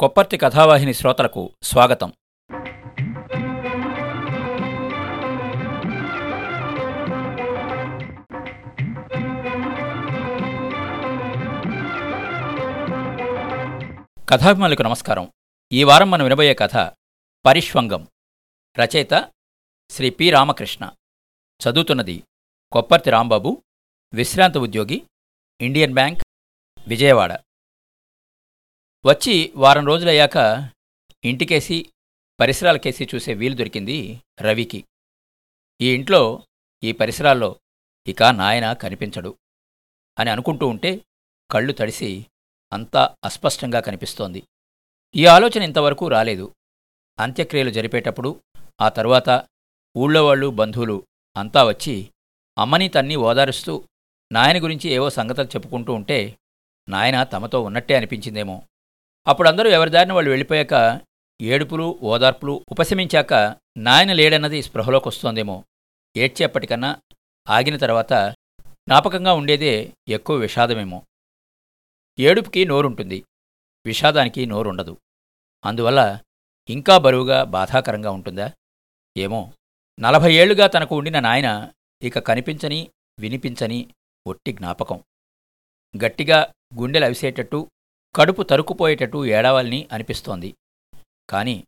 కొప్పర్తి కథావాహిని శ్రోతలకు స్వాగతం. కథాభిమానులకు నమస్కారం. ఈ వారం మనం వినబోయే కథ పరిష్వంగం. రచయిత శ్రీ పి రామకృష్ణ. చదువుతున్నది కొప్పర్తి రాంబాబు విశ్రాంత ఉద్యోగి ఇండియన్ బ్యాంక్ విజయవాడ. వచ్చి వారం రోజులయ్యాక ఇంటికేసి పరిసరాలకేసి చూసే వీలు దొరికింది రవికి. ఈ ఇంట్లో ఈ పరిసరాల్లో ఇక నాయన కనిపించడు అని అనుకుంటూ ఉంటే కళ్ళు తడిసి అంతా అస్పష్టంగా కనిపిస్తోంది. ఈ ఆలోచన ఇంతవరకు రాలేదు. అంత్యక్రియలు జరిపేటప్పుడు ఆ తరువాత ఊళ్ళో వాళ్ళు బంధువులు అంతా వచ్చి అమ్మని తన్ని ఓదారుస్తూ నాయన గురించి ఏవో సంగతులు చెప్పుకుంటూ ఉంటే నాయన తమతో ఉన్నట్టే అనిపించిందేమో. అప్పుడు అందరూ ఎవరి దారిన వాళ్ళు వెళ్ళిపోయాక ఏడుపులు ఓదార్పులు ఉపశమించాక నాయన లేడన్నది స్పృహలోకి వస్తోందేమో. ఏడ్చేప్పటికన్నా ఆగిన తర్వాత జ్ఞాపకంగా ఉండేదే ఎక్కువ విషాదమేమో. ఏడుపుకి నోరుంటుంది. విషాదానికి నోరుండదు. అందువల్ల ఇంకా బరువుగా బాధాకరంగా ఉంటుందా? ఏమో. నలభై ఏళ్ళుగా తనకు ఉండిన నాయన ఇక కనిపించని వినిపించని ఒట్టి జ్ఞాపకం. గట్టిగా గుండెలు అవిసేటట్టు కడుపు తరుక్కుపోయేటట్టు ఏడవాలని అనిపిస్తోంది. కాని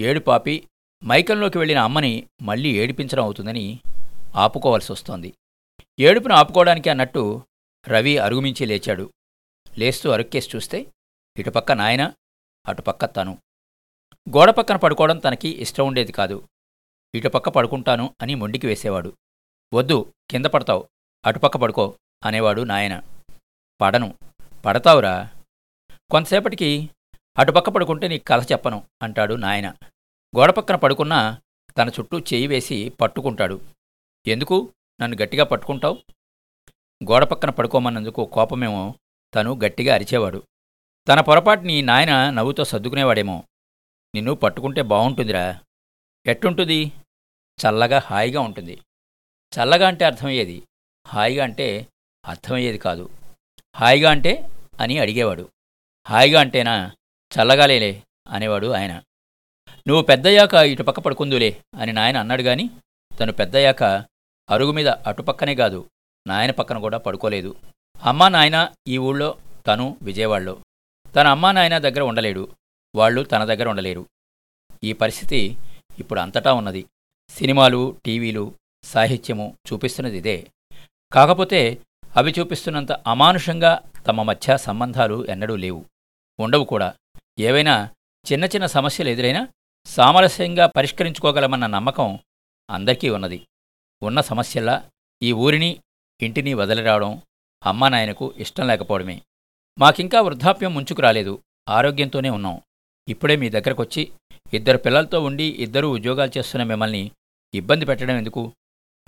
ఏడుపాపి మైకంలోకి వెళ్ళిన అమ్మని మళ్ళీ ఏడిపించడం అవుతుందని ఆపుకోవాల్సి వస్తోంది. ఏడుపును ఆపుకోవడానికి అన్నట్టు రవి అరుగుమించి లేచాడు. లేస్తూ అరుక్కేసి చూస్తే ఇటుపక్క నాయన అటుపక్క తను. గోడ పక్కన పడుకోవడం తనకి ఇష్టం ఉండేది కాదు. ఇటుపక్క పడుకుంటాను అని మొండికి వేసేవాడు. వద్దు కింద పడతావు అటుపక్క పడుకో అనేవాడు నాయన. పడను పడతావురా కొంతసేపటికి అటుపక్క పడుకుంటే నీకు కథ చెప్పను అంటాడు నాయన. గోడ పక్కన తన చుట్టూ చేయి వేసి పట్టుకుంటాడు. ఎందుకు? నన్ను గట్టిగా పట్టుకుంటావు? గోడ పక్కన పడుకోమన్నందుకు కోపమేమో తను గట్టిగా అరిచేవాడు. తన పొరపాటుని నాయన నవ్వుతో సర్దుకునేవాడేమో. నిన్ను పట్టుకుంటే బాగుంటుందిరా ఎట్టుంటుంది? చల్లగా హాయిగా ఉంటుంది. చల్లగా అంటే అర్థమయ్యేది? హాయిగా అంటే అర్థమయ్యేది కాదు. హాయిగా అంటే అని అడిగేవాడు. హాయిగా అంటేనా? చల్లగాలేలే అనేవాడు ఆయన. నువ్వు పెద్దయ్యాక ఇటుపక్క పడుకుందులే అని నాయన అన్నాడు గాని తను పెద్దయ్యాక అరుగు మీద అటుపక్కనే కాదు నాయన పక్కన కూడా పడుకోలేదు. అమ్మా నాయన ఈ ఊళ్ళో తను విజయవాడలో. తన అమ్మా నాయన దగ్గర ఉండలేడు వాళ్ళు తన దగ్గర ఉండలేరు. ఈ పరిస్థితి ఇప్పుడు అంతటా ఉన్నది. సినిమాలు టీవీలు సాహిత్యము చూపిస్తున్నది ఇదే. కాకపోతే అవి చూపిస్తున్నంత అమానుషంగా తమ మధ్య సంబంధాలు ఎన్నడూ లేవు. ఉండవు కూడా. ఏవైనా చిన్న చిన్న సమస్యలు ఎదురైనా సామరస్యంగా పరిష్కరించుకోగలమన్న నమ్మకం అందరికీ ఉన్నది. ఉన్న సమస్యల్లా ఈ ఊరిని ఇంటిని వదిలిరావడం అమ్మా నాయనకు ఇష్టం లేకపోవడమే. మాకింకా వృద్ధాప్యం ముంచుకు రాలేదు. ఆరోగ్యంతోనే ఉన్నాం. ఇప్పుడే మీ దగ్గరకొచ్చి ఇద్దరు పిల్లలతో ఉండి ఇద్దరూ ఉద్యోగాలు చేస్తున్న మిమ్మల్ని ఇబ్బంది పెట్టడం ఎందుకు?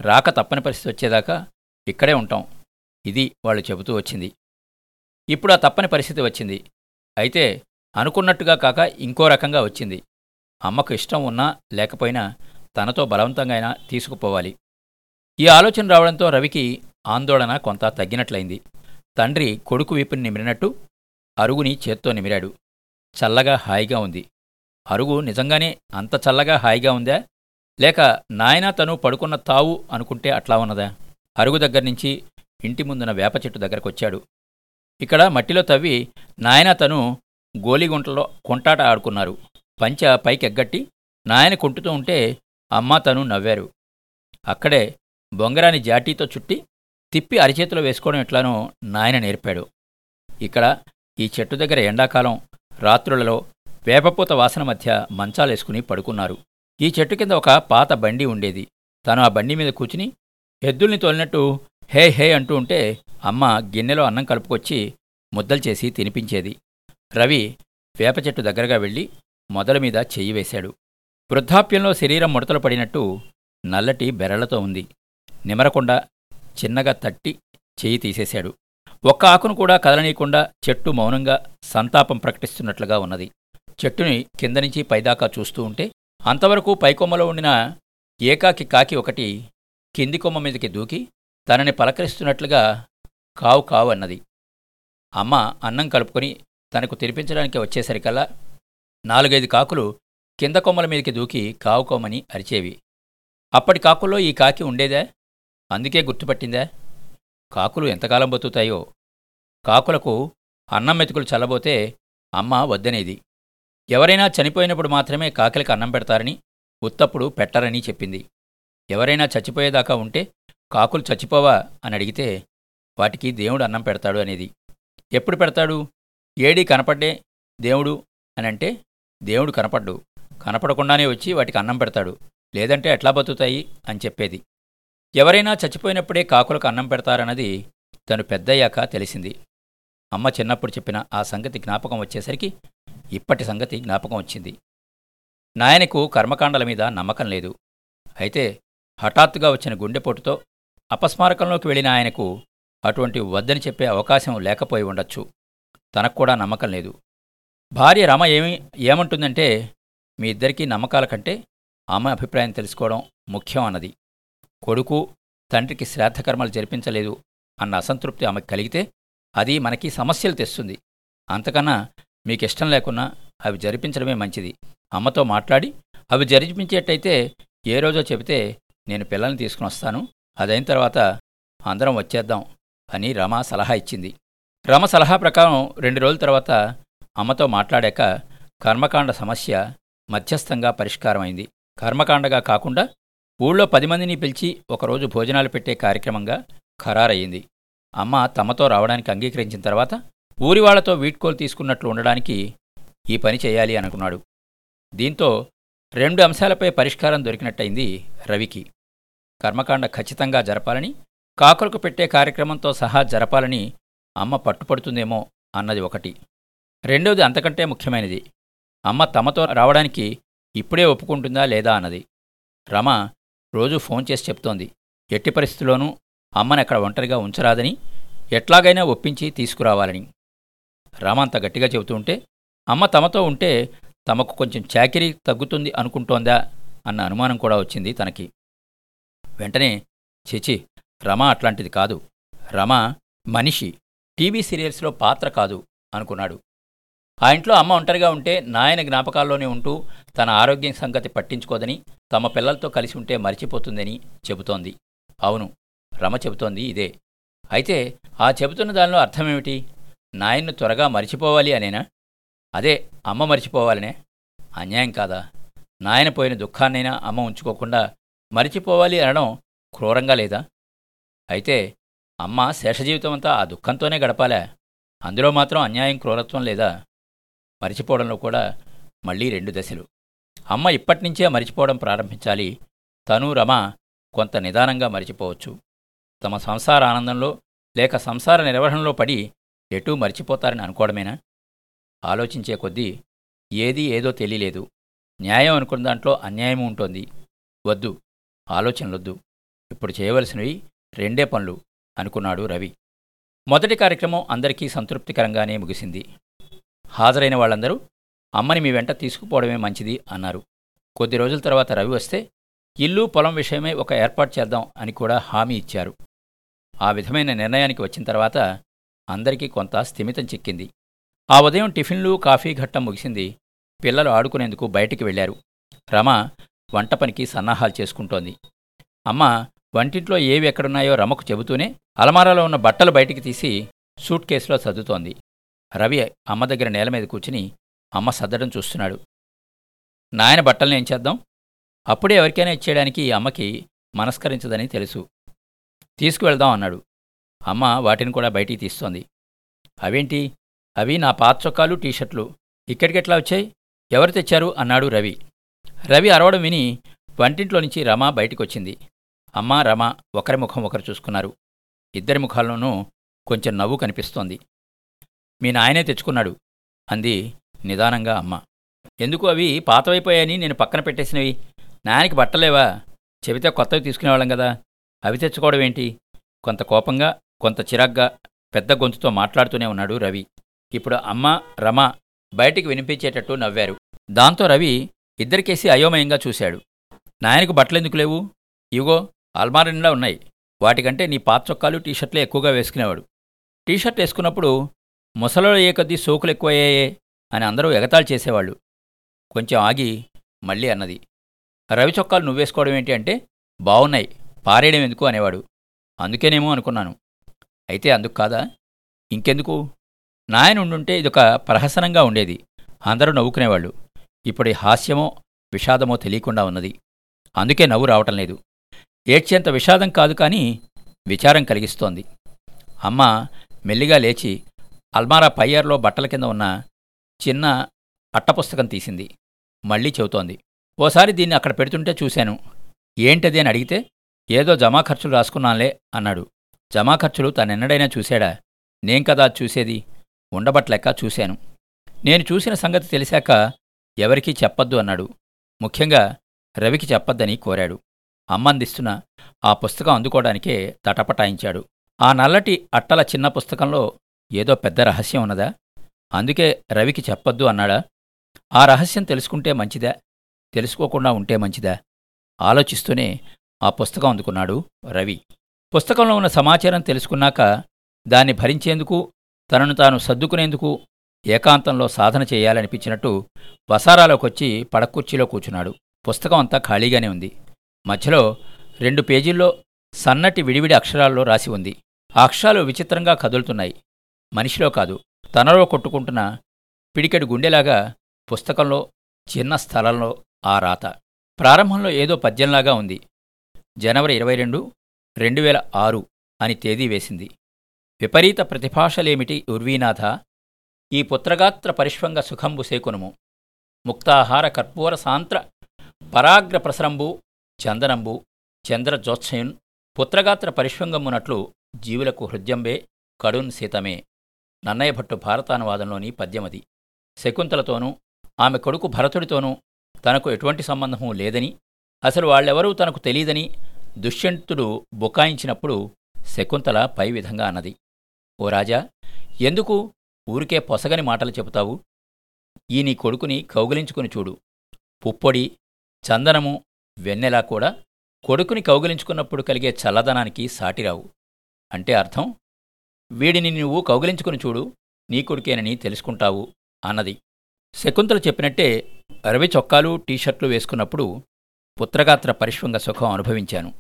రాక తప్పని పరిస్థితి వచ్చేదాకా ఇక్కడే ఉంటాం. ఇది వాళ్ళు చెబుతూ వచ్చింది. ఇప్పుడు ఆ తప్పని పరిస్థితి వచ్చింది. అయితే అనుకున్నట్టుగా కాక ఇంకో రకంగా వచ్చింది. అమ్మకు ఇష్టం ఉన్నా లేకపోయినా తనతో బలవంతంగా అయినా తీసుకుపోవాలి. ఈ ఆలోచన రావడంతో రవికి ఆందోళన కొంత తగ్గినట్లయింది. తండ్రి కొడుకు వీపుని నిమిరినట్టు అరుగుని చేత్తో నిమిరాడు. చల్లగా హాయిగా ఉంది. అరుగు నిజంగానే అంత చల్లగా హాయిగా ఉందా? లేక నాయనా తను పడుకున్న తావు అనుకుంటే అట్లా ఉన్నదా? అరుగు దగ్గర నుంచి ఇంటి ముందున వేప చెట్టు దగ్గరకొచ్చాడు. ఇక్కడ మట్టిలో తవ్వి నాయన తను గోలిగుంటలో కొంటాట ఆడుకున్నారు. పంచ పైకెగ్గట్టి నాయన కొంటుతూ ఉంటే అమ్మ తను నవ్వారు. అక్కడే బొంగరాని జాటీతో చుట్టి తిప్పి అరిచేతిలో వేసుకోవడం ఎట్లానో నాయన నేర్పాడు. ఇక్కడ ఈ చెట్టు దగ్గర ఎండాకాలం రాత్రులలో వేపపూత వాసన మధ్య మంచాలేసుకుని పడుకున్నారు. ఈ చెట్టు కింద ఒక పాత బండి ఉండేది. తను ఆ బండి మీద కూర్చుని ఎద్దుల్ని తోలినట్టు హే హే అంటూ ఉంటే అమ్మ గిన్నెలో అన్నం కలుపుకొచ్చి ముద్దలు చేసి తినిపించేది. రవి వేప చెట్టు దగ్గరగా వెళ్ళి మొదల మీద చెయ్యి వేశాడు. వృద్ధాప్యంలో శరీరం ముడతలు పడినట్టు నల్లటి బెరళ్ళతో ఉంది. నిమరకుండా చిన్నగా తట్టి చెయ్యి తీసేశాడు. ఒక్క ఆకును కూడా కదలనీయకుండా చెట్టు మౌనంగా సంతాపం ప్రకటిస్తున్నట్లుగా ఉన్నది. చెట్టుని కింద నుంచి పైదాకా చూస్తూ ఉంటే అంతవరకు పైకొమ్మలో ఉండిన ఏకాకి కాకి ఒకటి కింది కొమ్మ మీదకి దూకి తనని పలకరిస్తున్నట్లుగా కావు కావు అన్నది. అమ్మ అన్నం కలుపుకొని తనకు తినిపించడానికి వచ్చేసరికల్లా నాలుగైదు కాకులు కింద కొమ్మల మీదకి దూకి కావుకోమని అరిచేవి. అప్పటి కాకుల్లో ఈ కాకి ఉండేదా? అందుకే గుర్తుపట్టిందా? కాకులు ఎంతకాలం బతుకుతాయో? కాకులకు అన్నం మెతుకులు చల్లబోతే అమ్మ వద్దనేది. ఎవరైనా చనిపోయినప్పుడు మాత్రమే కాకిలకు అన్నం పెడతారని ఉత్తప్పుడు పెట్టరని చెప్పింది. ఎవరైనా చచ్చిపోయేదాకా ఉంటే కాకులు చచ్చిపోవా అని అడిగితే వాటికి దేవుడు అన్నం పెడతాడు అనేది. ఎప్పుడు పెడతాడు? ఏడీ కనపడ్డే దేవుడు అని అంటే దేవుడు కనపడ్డు. కనపడకుండానే వచ్చి వాటికి అన్నం పెడతాడు. లేదంటే ఎట్లా బతుకుతాయి? అని చెప్పేది. ఎవరైనా చచ్చిపోయినప్పుడే కాకులకు అన్నం పెడతారన్నది తను పెద్దయ్యాక తెలిసింది. అమ్మ చిన్నప్పుడు చెప్పిన ఆ సంగతి జ్ఞాపకం వచ్చేసరికి ఇప్పటి సంగతి జ్ఞాపకం వచ్చింది. నాయనకు కర్మకాండల మీద నమ్మకం లేదు. అయితే హఠాత్తుగా వచ్చిన గుండెపోటుతో అపస్మారకంలోకి వెళ్ళిన ఆయనకు అటువంటి వద్దని చెప్పే అవకాశం లేకపోయి ఉండొచ్చు. తనకు కూడా నమ్మకం లేదు. భార్య రమ ఏమి ఏమంటుందంటే మీ ఇద్దరికీ నమ్మకాల కంటే ఆమె అభిప్రాయం తెలుసుకోవడం ముఖ్యం అన్నది. కొడుకు తండ్రికి శ్రాద్ధకర్మలు జరిపించలేదు అన్న అసంతృప్తి ఆమెకు కలిగితే అది మనకి సమస్యలు తెస్తుంది. అంతకన్నా మీకు ఇష్టం లేకున్నా అవి జరిపించడమే మంచిది. అమ్మతో మాట్లాడి అవి జరిపించేటైతే ఏ రోజో చెబితే నేను పిల్లల్ని తీసుకుని వస్తాను. అదైన తర్వాత అందరం వచ్చేద్దాం. అని రమ సలహా ఇచ్చింది. రమ సలహా ప్రకారం రెండు రోజుల తర్వాత అమ్మతో మాట్లాడాక కర్మకాండ సమస్య మధ్యస్థంగా పరిష్కారమైంది. కర్మకాండగా కాకుండా ఊళ్ళో పది మందిని పిలిచి ఒకరోజు భోజనాలు పెట్టే కార్యక్రమంగా ఖరారయ్యింది. అమ్మ తమతో రావడానికి అంగీకరించిన తర్వాత ఊరివాళ్ళతో వీడ్కోలు తీసుకున్నట్లు ఉండడానికి ఈ పని చేయాలి అనుకున్నాడు. దీంతో రెండు అంశాలపై పరిష్కారం దొరికినట్టయింది రవికి. కర్మకాండ ఖచ్చితంగా జరపాలని కాకులకు పెట్టే కార్యక్రమంతో సహా జరపాలని అమ్మ పట్టుపడుతుందేమో అన్నది ఒకటి. రెండవది అంతకంటే ముఖ్యమైనది అమ్మ తమతో రావడానికి ఇప్పుడే ఒప్పుకుంటుందా లేదా అన్నది. రమ రోజు ఫోన్ చేసి చెప్తోంది ఎట్టి పరిస్థితుల్లోనూ అమ్మని అక్కడ ఒంటరిగా ఉంచరాదని ఎట్లాగైనా ఒప్పించి తీసుకురావాలని. రమ అంత గట్టిగా చెబుతుంటే అమ్మ తమతో ఉంటే తమకు కొంచెం చాకిరీ తగ్గుతుంది అనుకుంటోందా అన్న అనుమానం కూడా వచ్చింది తనకి. వెంటనే చిచి రమ అట్లాంటిది కాదు. రమ మనిషి. టీవీ సీరియల్స్లో పాత్ర కాదు అనుకున్నాడు. ఆ ఇంట్లో అమ్మ ఒంటరిగా ఉంటే నాయన జ్ఞాపకాల్లోనే ఉంటూ తన ఆరోగ్యం సంగతి పట్టించుకోదని తమ పిల్లలతో కలిసి ఉంటే మరిచిపోతుందని చెబుతోంది. అవును రమ చెబుతోంది ఇదే. అయితే ఆ చెబుతున్న దానిలో అర్థమేమిటి? నాయన్ను త్వరగా మరిచిపోవాలి అనేనా? అదే అమ్మ మరిచిపోవాలనే? అన్యాయం కాదా? నాయన పోయిన దుఃఖాన్నైనా అమ్మ ఉంచుకోకుండా మరిచిపోవాలి అనడం క్రూరంగా లేదా? అయితే అమ్మ శేషజీవితమంతా ఆ దుఃఖంతోనే గడపాలా? అందులో మాత్రం అన్యాయం క్రూరత్వం లేదా మరిచిపోవడంలో కూడా మళ్ళీ రెండు దశలు. అమ్మ ఇప్పటినుంచే మరిచిపోవడం ప్రారంభించాలి. తను రమ కొంత నిదానంగా మరిచిపోవచ్చు. తమ సంసార ఆనందంలో లేక సంసార నిర్వహణలో పడి ఎటూ మరిచిపోతారని అనుకోవడమేనా? ఆలోచించే కొద్దీ ఏది ఏదో తెలియలేదు. న్యాయం అనుకున్న దాంట్లో అన్యాయం ఉంటుంది. వద్దు ఆలోచనలొద్దు. ఇప్పుడు చేయవలసినవి రెండే పనులు అనుకున్నాడు రవి. మొదటి కార్యక్రమం అందరికీ సంతృప్తికరంగానే ముగిసింది. హాజరైన వాళ్ళందరూ అమ్మని మీ వెంట తీసుకుపోవడమే మంచిది అన్నారు. కొద్ది రోజుల తర్వాత రవి వస్తే ఇల్లు పొలం విషయమై ఒక ఏర్పాటు చేద్దాం అని కూడా హామీ ఇచ్చారు. ఆ విధమైన నిర్ణయానికి వచ్చిన తర్వాత అందరికీ కొంత స్థిమితం చిక్కింది. ఆ ఉదయం టిఫిన్లు కాఫీ ఘట్టం ముగిసింది. పిల్లలు ఆడుకునేందుకు బయటికి వెళ్ళారు రమ వంట పనికి సన్నాహాలు చేసుకుంటోంది. అమ్మ వంటింట్లో ఏవి ఎక్కడున్నాయో రమకు చెబుతూనే అలమారాలో ఉన్న బట్టలు బయటికి తీసి సూట్ కేసులో సర్దుతోంది. రవి అమ్మ దగ్గర నేల మీద కూర్చుని అమ్మ సర్దడం చూస్తున్నాడు. నాయన బట్టల్ని ఏం చేద్దాం? అప్పుడే ఎవరికైనా ఇచ్చేయడానికి అమ్మకి మనస్కరించదని తెలుసు. తీసుకువెళ్దాం అన్నాడు. అమ్మ వాటిని కూడా బయటికి తీస్తోంది. అవేంటి? అవి నా పాత చొక్కాలు టీషర్ట్లు. ఇక్కడికెట్లా వచ్చాయి? ఎవరు తెచ్చారు? అన్నాడు రవి. రవి అరవడం విని వంటింట్లో నుంచి రమ బయటికొచ్చింది. అమ్మా రమ ఒకరి ముఖం ఒకరు చూసుకున్నారు. ఇద్దరి ముఖాల్లోనూ కొంచెం నవ్వు కనిపిస్తోంది. మీ నాయనే తెచ్చుకున్నాడు అంది నిదానంగా అమ్మ. ఎందుకు అవి పాతవైపోయాయని నేను పక్కన పెట్టేసినవి? నాయనకి బట్టలేవా? చెబితే కొత్తవి తీసుకునేవాళ్ళం కదా. అవి తెచ్చుకోవడం ఏంటి? కొంత కోపంగా కొంత చిరాగ్గా పెద్ద గొంతుతో మాట్లాడుతూనే ఉన్నాడు రవి. ఇప్పుడు అమ్మ రమ బయటికి వినిపించేటట్టు నవ్వారు. దాంతో రవి ఇద్దరికేసి అయోమయంగా చూశాడు. నాయనకు బట్టలెందుకు లేవు? ఇగో అల్మారిన్లా ఉన్నాయి. వాటికంటే నీ పాత చొక్కాలు టీషర్ట్లే ఎక్కువగా వేసుకునేవాడు. టీషర్ట్ వేసుకున్నప్పుడు ముసలలో ఏ కొద్దీ సోకులు ఎక్కువయ్యాయే అని అందరూ ఎగతాళి చేసేవాళ్ళు. కొంచెం ఆగి మళ్ళీ అన్నది. రవి చొక్కాలు నువ్వేసుకోవడం ఏంటి అంటే బావున్నాయి పారేయడం ఎందుకు అనేవాడు. అందుకేనేమో అనుకున్నాను. అయితే అందుకు కాదా? ఇంకెందుకు? నాయన ఉండుంటే ఇదొక ప్రహసనంగా ఉండేది. అందరూ నవ్వుకునేవాళ్ళు. ఇప్పుడు హాస్యమో విషాదమో తెలియకుండా ఉన్నది. అందుకే నవ్వు రావటం లేదు. ఏడ్చేంత విషాదం కాదు కానీ విచారం కలిగిస్తోంది. అమ్మ మెల్లిగా లేచి అల్మారా పయ్యర్లో బట్టల కింద ఉన్న చిన్న అట్టపుస్తకం తీసింది. మళ్ళీ చెబుతోంది ఓసారి దీన్ని అక్కడ పెడుతుంటే చూశాను. ఏంటది అని అడిగితే ఏదో జమా ఖర్చులు రాసుకున్నానులే అన్నాడు. జమా ఖర్చులు తనెన్నడైనా చూశాడా? నేం కదా అది చూసేది? ఉండబట్లెక్క చూశాను. నేను చూసిన సంగతి తెలిసాక ఎవరికీ చెప్పొద్దు అన్నాడు. ముఖ్యంగా రవికి చెప్పొద్దని కోరాడు. అమ్మందిస్తున్న ఆ పుస్తకం అందుకోవడానికే తటపటాయించాడు. ఆ నల్లటి అట్టల చిన్న పుస్తకంలో ఏదో పెద్ద రహస్యం ఉన్నదా? అందుకే రవికి చెప్పొద్దు అన్నాడా? ఆ రహస్యం తెలుసుకుంటే మంచిదా? తెలుసుకోకుండా ఉంటే మంచిదా? ఆలోచిస్తూనే ఆ పుస్తకం అందుకున్నాడు రవి. పుస్తకంలో ఉన్న సమాచారం తెలుసుకున్నాక దాన్ని భరించేందుకు తనను తాను సర్దుకునేందుకు ఏకాంతంలో సాధన చేయాలనిపించినట్టు వసారాలోకొచ్చి పడకుర్చీలో కూర్చున్నాడు. పుస్తకం అంతా ఖాళీగానే ఉంది. మధ్యలో రెండు పేజీల్లో సన్నటి విడివిడి అక్షరాల్లో రాసి ఉంది. ఆ అక్షరాలు విచిత్రంగా కదులుతున్నాయి. మనిషిలో కాదు తనలో కొట్టుకుంటున్న పిడికెడు గుండెలాగా పుస్తకంలో చిన్న స్థలంలో ఆ రాత. ప్రారంభంలో ఏదో పద్యంలాగా ఉంది. జనవరి ఇరవై రెండు రెండు వేల ఆరు అని తేదీ వేసింది. విపరీత ప్రతిభాషలేమిటి ఉర్వీనాథ? ఈ పుత్రగాత్ర పరిష్వంగ సుఖంబు సేకునుము. ముక్తాహార కర్పూర సాంత్ర పరాగ్ర ప్రసరంబు చందనంబు చంద్రజోత్సయున్ పుత్రగాత్ర పరిష్వంగమునట్లు జీవులకు హృద్యంబే కడున్ సీతమే. నన్నయ్య భట్టు భారతానువాదంలోని పద్యమది. శకుంతలతోనూ ఆమె కొడుకు భరతుడితోనూ తనకు ఎటువంటి సంబంధమూ లేదని అసలు వాళ్ళెవరూ తనకు తెలీదని దుష్యంతుడు బుకాయించినప్పుడు శకుంతల పై విధంగా అన్నది. ఓ రాజా ఎందుకు ఊరికే పొసగని మాటలు చెబుతావు? ఈ నీ కొడుకుని కౌగిలించుకుని చూడు. పుప్పొడి చందనము వెన్నెలా కూడా కొడుకుని కౌగిలించుకున్నప్పుడు కలిగే చల్లదనానికి సాటిరావు. అంటే అర్థం? వీడిని నువ్వు కౌగిలించుకుని చూడు నీ కొడుకేనని తెలుసుకుంటావు అన్నది. శకుంతల చెప్పినట్టే అరవి చొక్కాలు టీషర్ట్లు వేసుకున్నప్పుడు పుత్రగాత్ర పరిష్వంగ సుఖం అనుభవించాను.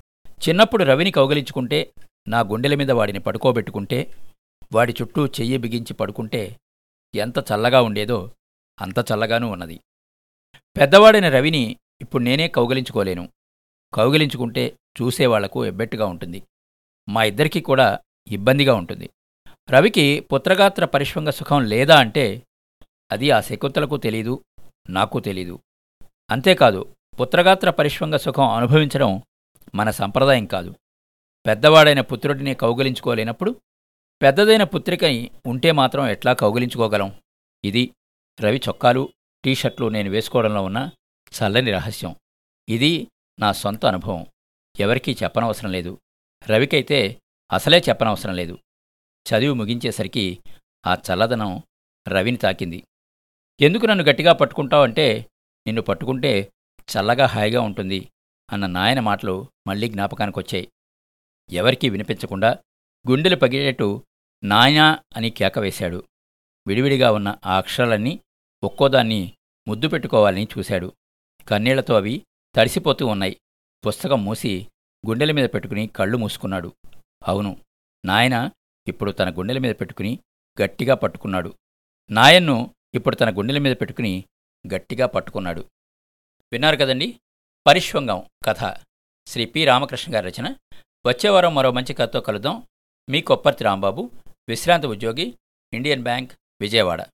చిన్నప్పుడు రవిని కౌగిలించుకుంటే నా గుండెల మీద వాడిని పడుకోబెట్టుకుంటే వాడి చుట్టూ చెయ్యి బిగించి పడుకుంటే ఎంత చల్లగా ఉండేదో అంత చల్లగానూ ఉన్నది. పెద్దవాడైన రవిని ఇప్పుడు నేనే కౌగలించుకోలేను. కౌగిలించుకుంటే చూసేవాళ్ళకు ఎబ్బెట్టుగా ఉంటుంది. మా ఇద్దరికీ కూడా ఇబ్బందిగా ఉంటుంది. రవికి పుత్రగాత్ర పరిష్వంగ సుఖం లేదా అంటే అది ఆ శకుంతలకు తెలీదు నాకు తెలీదు. అంతేకాదు పుత్రగాత్ర పరిష్వంగ సుఖం అనుభవించడం మన సంప్రదాయం కాదు. పెద్దవాడైన పుత్రుడిని కౌగిలించుకోలేనప్పుడు పెద్దదైన పుత్రికని ఉంటే మాత్రం ఎట్లా కౌగిలించుకోగలం? ఇది రవి చొక్కాలు టీషర్ట్లు నేను వేసుకోవడంలో ఉన్న చల్లని రహస్యం. ఇది నా సొంత అనుభవం. ఎవరికీ చెప్పనవసరం లేదు. రవికైతే అసలే చెప్పనవసరం లేదు. చదివి ముగించేసరికి ఆ చల్లదనం రవిని తాకింది. ఎందుకు నన్ను గట్టిగా పట్టుకుంటావంటే నిన్ను పట్టుకుంటే చల్లగా హాయిగా ఉంటుంది అన్న నాయన మాటలు మళ్ళీ జ్ఞాపకానికొచ్చాయి. ఎవరికీ వినిపించకుండా గుండెలు పగిలేట్టు నాయనా అని కేక వేశాడు. విడివిడిగా ఉన్న ఆ అక్షరాలన్నీ ఒక్కోదాన్ని ముద్దు పెట్టుకోవాలని చూశాడు. కన్నీళ్ళతో అవి తడిసిపోతూ ఉన్నాయి. పుస్తకం మూసి గుండెల మీద పెట్టుకుని కళ్ళు మూసుకున్నాడు. అవును నాయన ఇప్పుడు తన గుండెల మీద పెట్టుకుని గట్టిగా పట్టుకున్నాడు. నాయన్ను ఇప్పుడు తన గుండెల మీద పెట్టుకుని గట్టిగా పట్టుకున్నాడు. విన్నారు కదండి? పరిష్వంగం కథ. శ్రీ పి. రామకృష్ణ గారి రచన. వచ్చేవారం మరో మంచి కథతో కలుద్దాం. మీ కొప్పర్తి రాంబాబు విశ్రాంత ఉద్యోగి ఇండియన్ బ్యాంక్ విజయవాడ.